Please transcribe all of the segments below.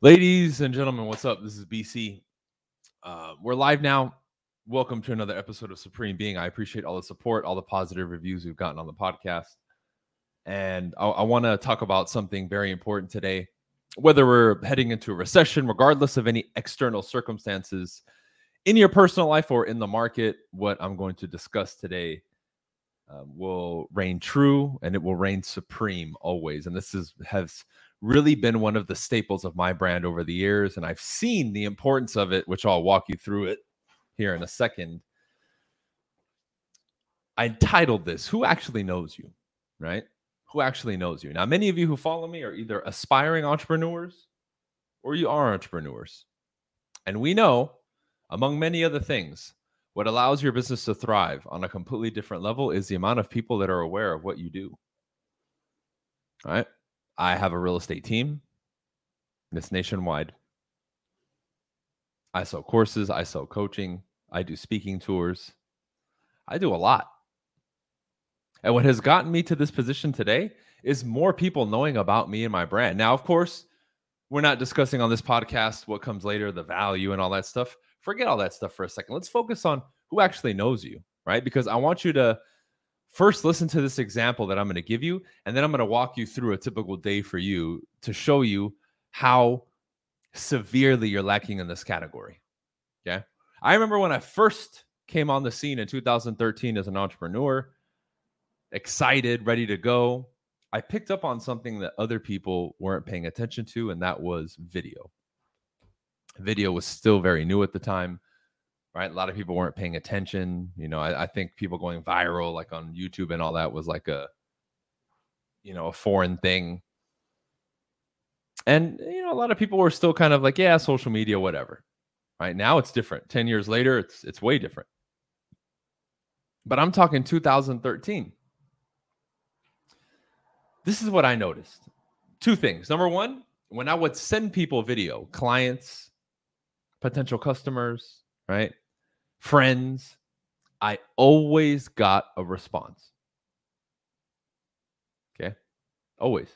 Ladies and gentlemen, what's up? This is BC. Uh, we're live now. Welcome to another episode of Supreme Being. I appreciate all the support, all the positive reviews we've gotten on the podcast. And I, I want to talk about something very important today. Whether we're heading into a recession, regardless of any external circumstances in your personal life or in the market, what I'm going to discuss today uh, will reign true and it will reign supreme always. And this is has really been one of the staples of my brand over the years. And I've seen the importance of it, which I'll walk you through it here in a second. I titled this, Who Actually Knows You? Right? Who actually knows you? Now, many of you who follow me are either aspiring entrepreneurs or you are entrepreneurs. And we know, among many other things, what allows your business to thrive on a completely different level is the amount of people that are aware of what you do. All right. I have a real estate team. It's nationwide. I sell courses, I sell coaching, I do speaking tours. I do a lot. And what has gotten me to this position today is more people knowing about me and my brand. Now, of course, we're not discussing on this podcast what comes later, the value and all that stuff. Forget all that stuff for a second. Let's focus on who actually knows you, right? Because I want you to first listen to this example that I'm going to give you, and then I'm going to walk you through a typical day for you to show you how severely you're lacking in this category. Okay. I remember when I first came on the scene in 2013 as an entrepreneur, excited, ready to go. I picked up on something that other people weren't paying attention to, and that was video. Video was still very new at the time right? A lot of people weren't paying attention. You know, I, I, think people going mm-hmm. viral, like on YouTube and all that, was like a, you know, a foreign thing. And you know, a lot of people were still kind of like, yeah, social media, whatever. Right now, it's different. Ten years later, it's it's way different. But I'm talking 2013. This is what I noticed. Two things. Number one, when I would send people video, clients, potential customers, right? Friends, I always got a response. Okay. Always.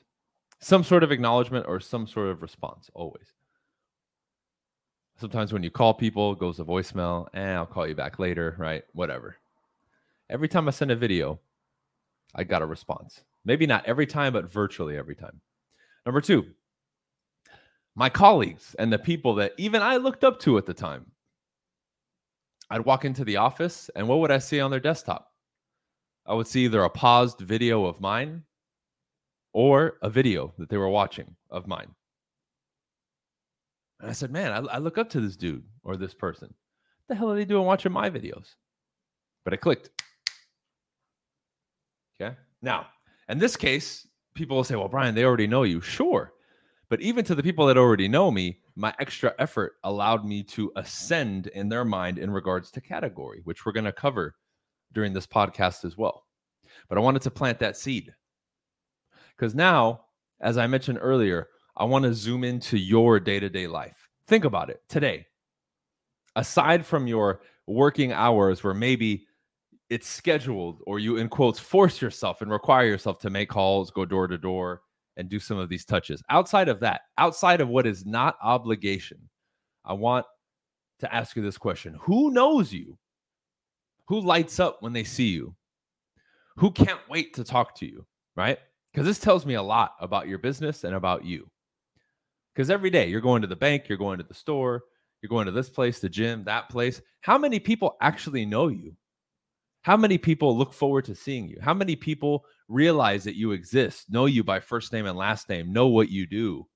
Some sort of acknowledgement or some sort of response. Always. Sometimes when you call people, goes to voicemail, and eh, I'll call you back later, right? Whatever. Every time I send a video, I got a response. Maybe not every time, but virtually every time. Number two, my colleagues and the people that even I looked up to at the time I'd walk into the office and what would I see on their desktop? I would see either a paused video of mine or a video that they were watching of mine. And I said, man, I, I look up to this dude or this person. What the hell are they doing watching my videos? But I clicked. Okay. Now, in this case, people will say, well, Bryan, they already know you. Sure. But even to the people that already know me, my extra effort allowed me to ascend in their mind in regards to category, which we're going to cover during this podcast as well. But I wanted to plant that seed because now, as I mentioned earlier, I want to zoom into your day to day life. Think about it today. Aside from your working hours where maybe it's scheduled or you, in quotes, force yourself and require yourself to make calls, go door to door, and do some of these touches. Outside of that, outside of what is not obligation, I want to ask you this question Who knows you? Who lights up when they see you? Who can't wait to talk to you, right? Because this tells me a lot about your business and about you. Because every day you're going to the bank, you're going to the store, you're going to this place, the gym, that place. How many people actually know you? How many people look forward to seeing you? How many people realize that you exist, know you by first name and last name, know what you do,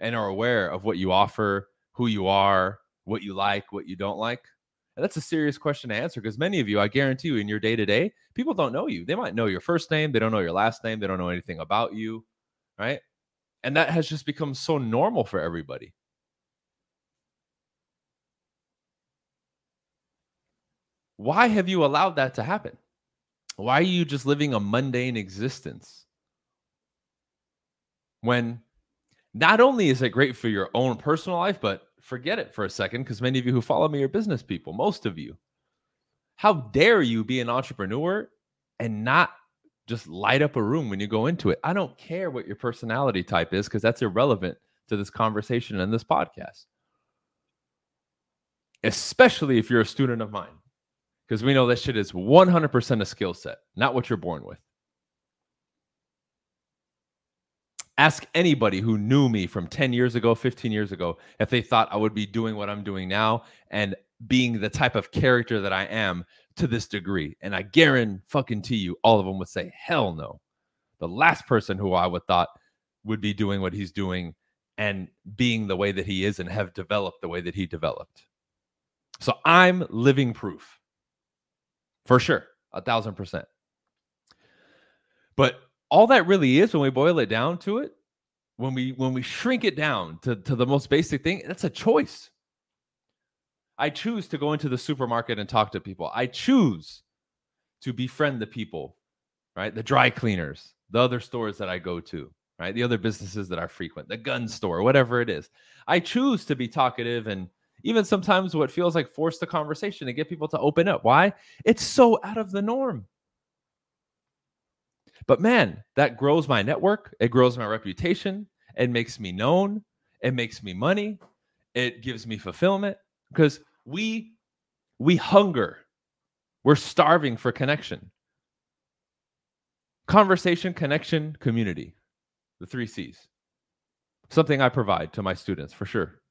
and are aware of what you offer, who you are, what you like, what you don't like? And that's a serious question to answer because many of you, I guarantee you, in your day to day, people don't know you. They might know your first name, they don't know your last name, they don't know anything about you, right? And that has just become so normal for everybody. Why have you allowed that to happen? Why are you just living a mundane existence? When not only is it great for your own personal life, but forget it for a second, because many of you who follow me are business people, most of you. How dare you be an entrepreneur and not just light up a room when you go into it? I don't care what your personality type is, because that's irrelevant to this conversation and this podcast. Especially if you're a student of mine, because we know that shit is 100% a skill set, not what you're born with. Ask anybody who knew me from 10 years ago, 15 years ago, if they thought I would be doing what I'm doing now and being the type of character that I am to this degree. And I guarantee fucking to you, all of them would say, hell no. The last person who I would thought would be doing what he's doing and being the way that he is and have developed the way that he developed. So I'm living proof for sure, a thousand percent. But all that really is when we boil it down to it, when we when we shrink it down to, to the most basic thing, that's a choice. I choose to go into the supermarket and talk to people. I choose to befriend the people, right? The dry cleaners, the other stores that I go to, right? The other businesses that I frequent, the gun store, whatever it is. I choose to be talkative and even sometimes what feels like force the conversation and get people to open up. Why? It's so out of the norm. But man, that grows my network. It grows my reputation. It makes me known. It makes me money. It gives me fulfillment because we we hunger. We're starving for connection. Conversation, connection, community. The 3 Cs. Something I provide to my students for sure.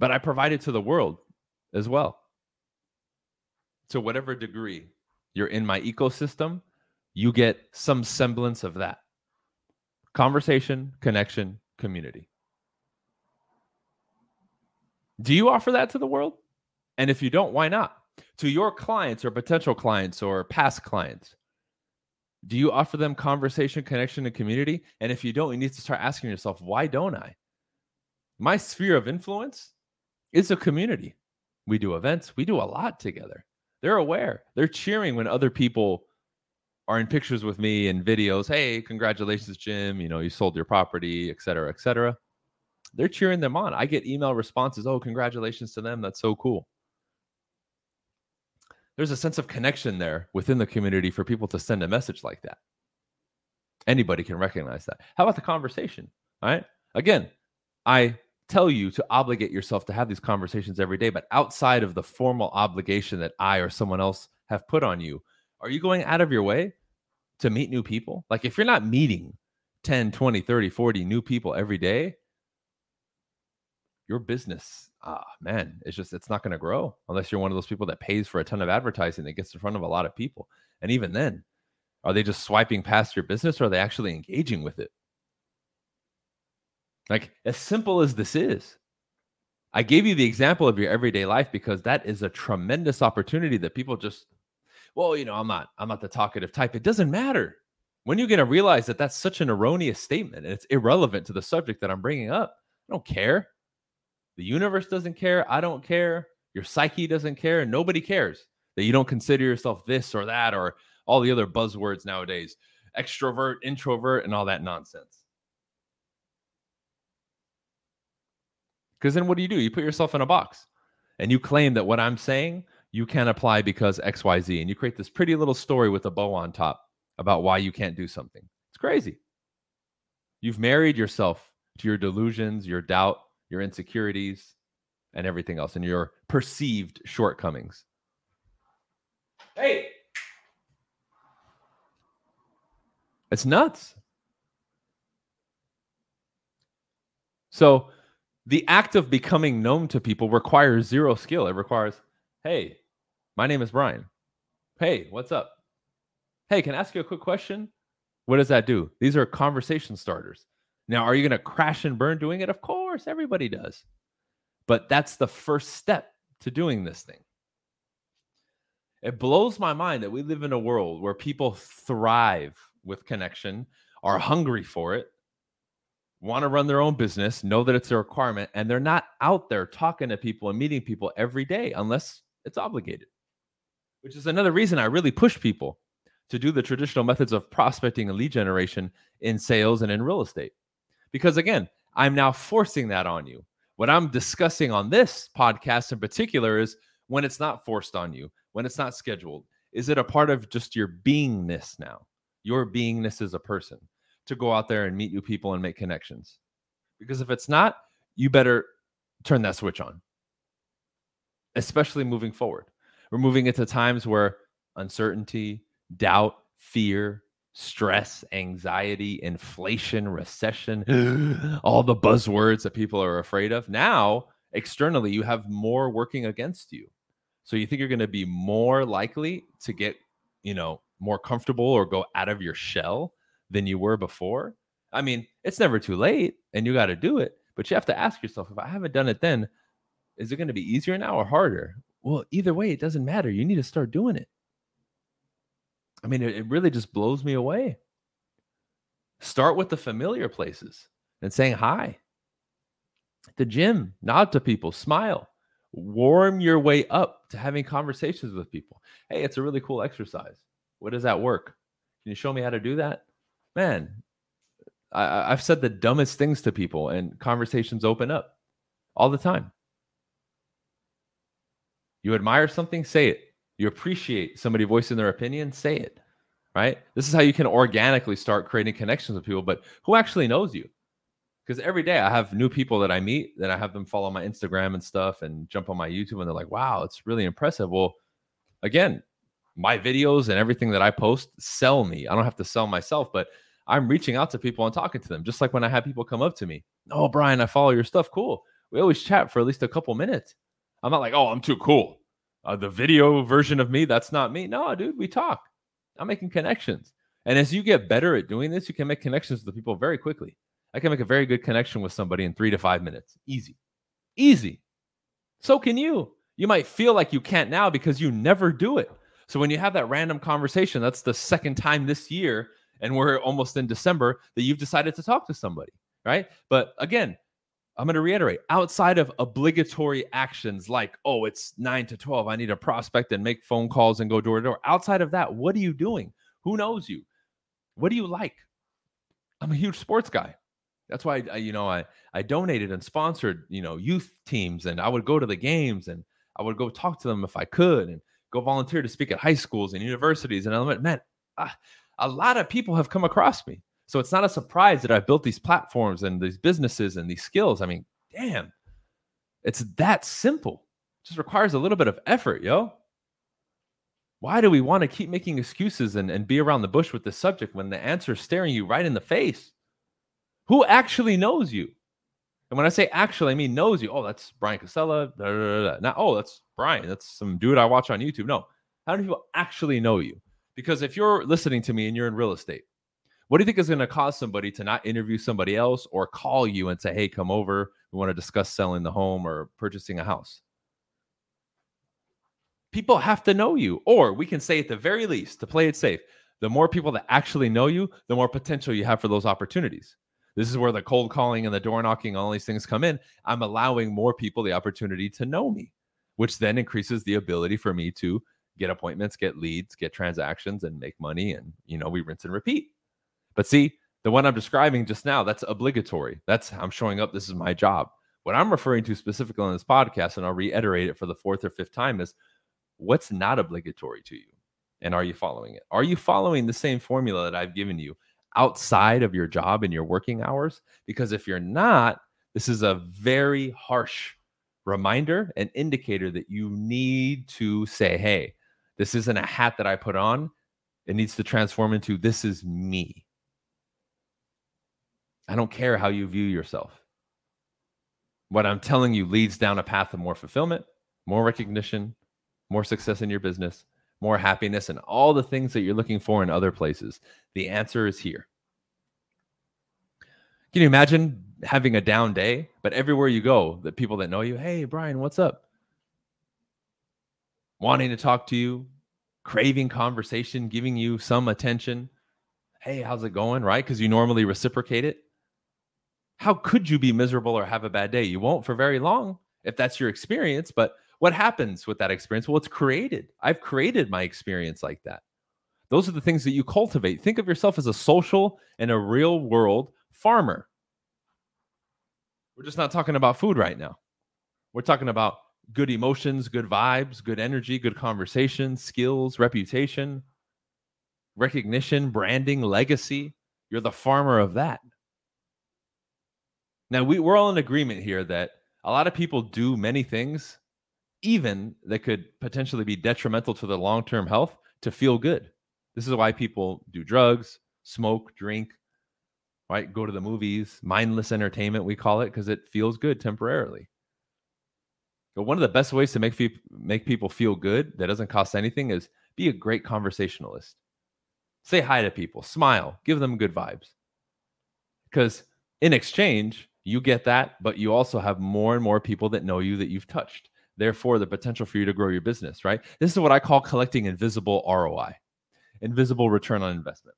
But I provide it to the world as well. To whatever degree you're in my ecosystem, you get some semblance of that conversation, connection, community. Do you offer that to the world? And if you don't, why not? To your clients or potential clients or past clients, do you offer them conversation, connection, and community? And if you don't, you need to start asking yourself, why don't I? My sphere of influence is a community. We do events, we do a lot together. They're aware. They're cheering when other people are in pictures with me and videos. Hey, congratulations, Jim. You know, you sold your property, et cetera, et cetera. They're cheering them on. I get email responses. Oh, congratulations to them. That's so cool. There's a sense of connection there within the community for people to send a message like that. Anybody can recognize that. How about the conversation? All right. Again, I tell you to obligate yourself to have these conversations every day. But outside of the formal obligation that I or someone else have put on you, are you going out of your way to meet new people? Like if you're not meeting 10, 20, 30, 40 new people every day, your business, ah, man, it's just, it's not going to grow unless you're one of those people that pays for a ton of advertising that gets in front of a lot of people. And even then, are they just swiping past your business or are they actually engaging with it? Like, as simple as this is, I gave you the example of your everyday life because that is a tremendous opportunity that people just, well, you know, I'm not, I'm not the talkative type. It doesn't matter. When you're going to realize that that's such an erroneous statement and it's irrelevant to the subject that I'm bringing up, I don't care. The universe doesn't care. I don't care. Your psyche doesn't care. Nobody cares that you don't consider yourself this or that or all the other buzzwords nowadays extrovert, introvert, and all that nonsense. Because then what do you do? You put yourself in a box and you claim that what I'm saying you can not apply because XYZ. And you create this pretty little story with a bow on top about why you can't do something. It's crazy. You've married yourself to your delusions, your doubt, your insecurities, and everything else, and your perceived shortcomings. Hey, it's nuts. So, the act of becoming known to people requires zero skill. It requires, hey, my name is Bryan. Hey, what's up? Hey, can I ask you a quick question? What does that do? These are conversation starters. Now, are you going to crash and burn doing it? Of course, everybody does. But that's the first step to doing this thing. It blows my mind that we live in a world where people thrive with connection, are hungry for it, want to run their own business, know that it's a requirement, and they're not out there talking to people and meeting people every day unless it's obligated. Which is another reason I really push people to do the traditional methods of prospecting and lead generation in sales and in real estate. Because again, I'm now forcing that on you. What I'm discussing on this podcast in particular is when it's not forced on you, when it's not scheduled. Is it a part of just your beingness now? Your beingness as a person to go out there and meet new people and make connections. Because if it's not, you better turn that switch on, especially moving forward. We're moving into times where uncertainty, doubt, fear, stress, anxiety, inflation, recession, all the buzzwords that people are afraid of. Now, externally, you have more working against you. So you think you're going to be more likely to get, you know, more comfortable or go out of your shell than you were before? I mean, it's never too late and you got to do it, but you have to ask yourself if I haven't done it then, is it going to be easier now or harder? Well, either way, it doesn't matter. You need to start doing it. I mean, it, it really just blows me away. Start with the familiar places and saying hi. The gym, nod to people, smile, warm your way up to having conversations with people. Hey, it's a really cool exercise. What does that work? Can you show me how to do that? Man, I, I've said the dumbest things to people, and conversations open up all the time. You admire something, say it. You appreciate somebody voicing their opinion, say it. Right? This is how you can organically start creating connections with people, but who actually knows you? Because every day I have new people that I meet, then I have them follow my Instagram and stuff and jump on my YouTube, and they're like, wow, it's really impressive. Well, again, my videos and everything that I post sell me. I don't have to sell myself, but I'm reaching out to people and talking to them. Just like when I have people come up to me, oh, Bryan, I follow your stuff. Cool. We always chat for at least a couple minutes. I'm not like, oh, I'm too cool. Uh, the video version of me, that's not me. No, dude, we talk. I'm making connections. And as you get better at doing this, you can make connections with the people very quickly. I can make a very good connection with somebody in three to five minutes. Easy. Easy. So can you. You might feel like you can't now because you never do it. So when you have that random conversation, that's the second time this year, and we're almost in December, that you've decided to talk to somebody, right? But again, I'm going to reiterate outside of obligatory actions like, oh, it's nine to 12, I need a prospect and make phone calls and go door to door. Outside of that, what are you doing? Who knows you? What do you like? I'm a huge sports guy. That's why I, you know, I I donated and sponsored, you know, youth teams, and I would go to the games and I would go talk to them if I could, and go volunteer to speak at high schools and universities. And went, man, ah, a lot of people have come across me. So it's not a surprise that I built these platforms and these businesses and these skills. I mean, damn, it's that simple. It just requires a little bit of effort, yo. Why do we want to keep making excuses and, and be around the bush with this subject when the answer is staring you right in the face? Who actually knows you? And when I say actually, I mean knows you. Oh, that's Bryan Casella. Now, oh, that's Bryan. That's some dude I watch on YouTube. No, how do people actually know you? Because if you're listening to me and you're in real estate, what do you think is going to cause somebody to not interview somebody else or call you and say, hey, come over. We want to discuss selling the home or purchasing a house? People have to know you. Or we can say at the very least, to play it safe, the more people that actually know you, the more potential you have for those opportunities. This is where the cold calling and the door knocking, all these things come in. I'm allowing more people the opportunity to know me, which then increases the ability for me to get appointments, get leads, get transactions, and make money. And, you know, we rinse and repeat. But see, the one I'm describing just now, that's obligatory. That's I'm showing up. This is my job. What I'm referring to specifically on this podcast, and I'll reiterate it for the fourth or fifth time, is what's not obligatory to you? And are you following it? Are you following the same formula that I've given you outside of your job and your working hours? Because if you're not, this is a very harsh reminder and indicator that you need to say, hey, this isn't a hat that I put on. It needs to transform into this is me. I don't care how you view yourself. What I'm telling you leads down a path of more fulfillment, more recognition, more success in your business, more happiness, and all the things that you're looking for in other places. The answer is here. Can you imagine having a down day, but everywhere you go, the people that know you, hey, Bryan, what's up? Wanting to talk to you, craving conversation, giving you some attention. Hey, how's it going? Right? Because you normally reciprocate it. How could you be miserable or have a bad day? You won't for very long if that's your experience. But what happens with that experience? Well, it's created. I've created my experience like that. Those are the things that you cultivate. Think of yourself as a social and a real world farmer. We're just not talking about food right now. We're talking about good emotions, good vibes, good energy, good conversation, skills, reputation, recognition, branding, legacy, You're the farmer of that. Now, we, we're all in agreement here that a lot of people do many things, even that could potentially be detrimental to their long term health, to feel good. This is why people do drugs, smoke, drink, right? Go to the movies, mindless entertainment, we call it, because it feels good temporarily. But one of the best ways to make, make people feel good that doesn't cost anything is be a great conversationalist. Say hi to people, smile, give them good vibes. Because in exchange, you get that, but you also have more and more people that know you that you've touched. Therefore, the potential for you to grow your business, right? This is what I call collecting invisible ROI, invisible return on investment,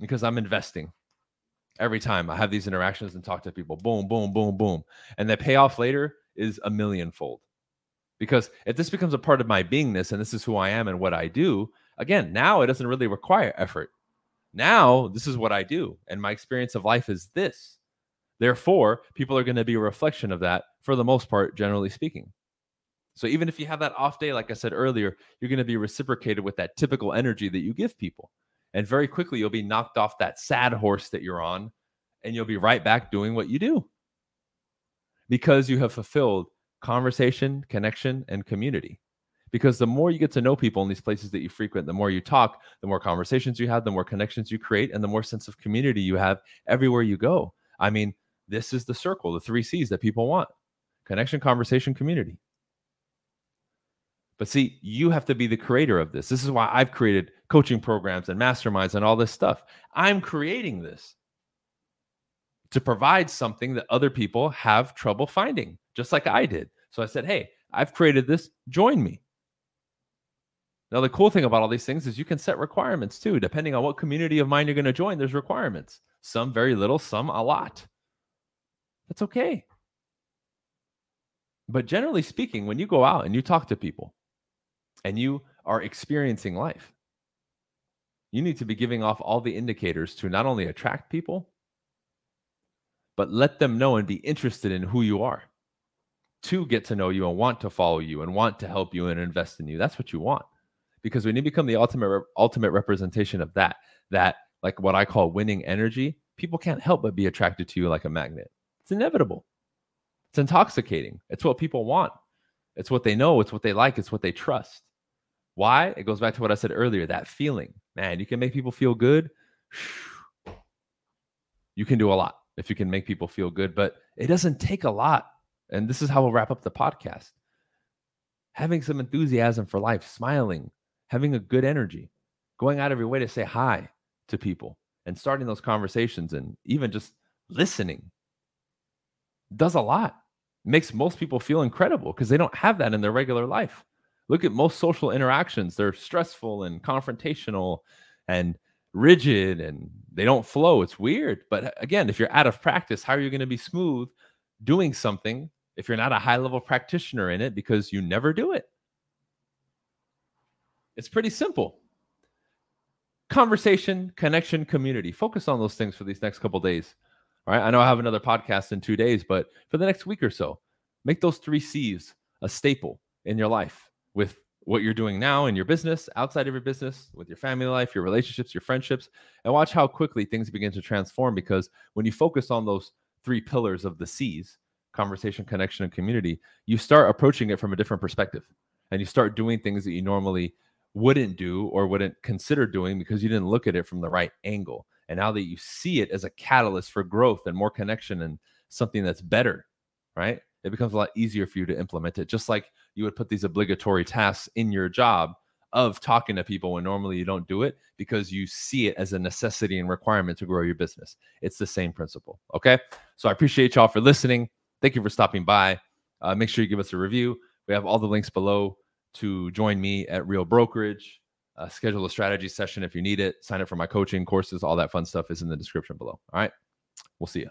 because I'm investing every time I have these interactions and talk to people. Boom, boom, boom, boom. And the payoff later is a millionfold. Because if this becomes a part of my beingness and this is who I am and what I do, again, now it doesn't really require effort. Now, this is what I do. And my experience of life is this. Therefore, people are going to be a reflection of that for the most part, generally speaking. So even if you have that off day, like I said earlier, you're going to be reciprocated with that typical energy that you give people. And very quickly, you'll be knocked off that sad horse that you're on, and you'll be right back doing what you do because you have fulfilled conversation, connection, and community. Because the more you get to know people in these places that you frequent, the more you talk, the more conversations you have, the more connections you create, and the more sense of community you have everywhere you go. I mean, this is the circle, the three C's that people want connection, conversation, community. But see, you have to be the creator of this. This is why I've created coaching programs and masterminds and all this stuff. I'm creating this to provide something that other people have trouble finding, just like I did. So I said, Hey, I've created this, join me. Now, the cool thing about all these things is you can set requirements too. Depending on what community of mine you're going to join, there's requirements. Some very little, some a lot. That's okay. But generally speaking, when you go out and you talk to people and you are experiencing life, you need to be giving off all the indicators to not only attract people, but let them know and be interested in who you are to get to know you and want to follow you and want to help you and invest in you. That's what you want. Because when you become the ultimate ultimate representation of that, that like what I call winning energy, people can't help but be attracted to you like a magnet. It's inevitable. It's intoxicating. It's what people want. It's what they know. It's what they like. It's what they trust. Why? It goes back to what I said earlier that feeling. Man, you can make people feel good. You can do a lot if you can make people feel good, but it doesn't take a lot. And this is how we'll wrap up the podcast. Having some enthusiasm for life, smiling, having a good energy, going out of your way to say hi to people and starting those conversations and even just listening does a lot. makes most people feel incredible because they don't have that in their regular life. Look at most social interactions. They're stressful and confrontational and rigid and they don't flow. It's weird. But uh, again, if you're out of practice, how are you going to be smooth doing something if you're not a high level practitioner in it because you never do it? It's pretty simple. Conversation, connection, community. Focus on those things for these next couple days. All right. I know I have another podcast in two days, but for the next week or so, make those three C's a staple in your life with what you're doing now in your business, outside of your business, with your family life, your relationships, your friendships, and watch how quickly things begin to transform. Because when you focus on those three pillars of the C's conversation, connection, and community you start approaching it from a different perspective and you start doing things that you normally wouldn't do or wouldn't consider doing because you didn't look at it from the right angle. And now that you see it as a catalyst for growth and more connection and something that's better, right? It becomes a lot easier for you to implement it. Just like you would put these obligatory tasks in your job of talking to people when normally you don't do it because you see it as a necessity and requirement to grow your business. It's the same principle. Okay. So I appreciate y'all for listening. Thank you for stopping by. Uh, make sure you give us a review. We have all the links below to join me at Real Brokerage uh, schedule a strategy session if you need it, sign up for my coaching courses, all that fun stuff is in the description below. All right. We'll see you.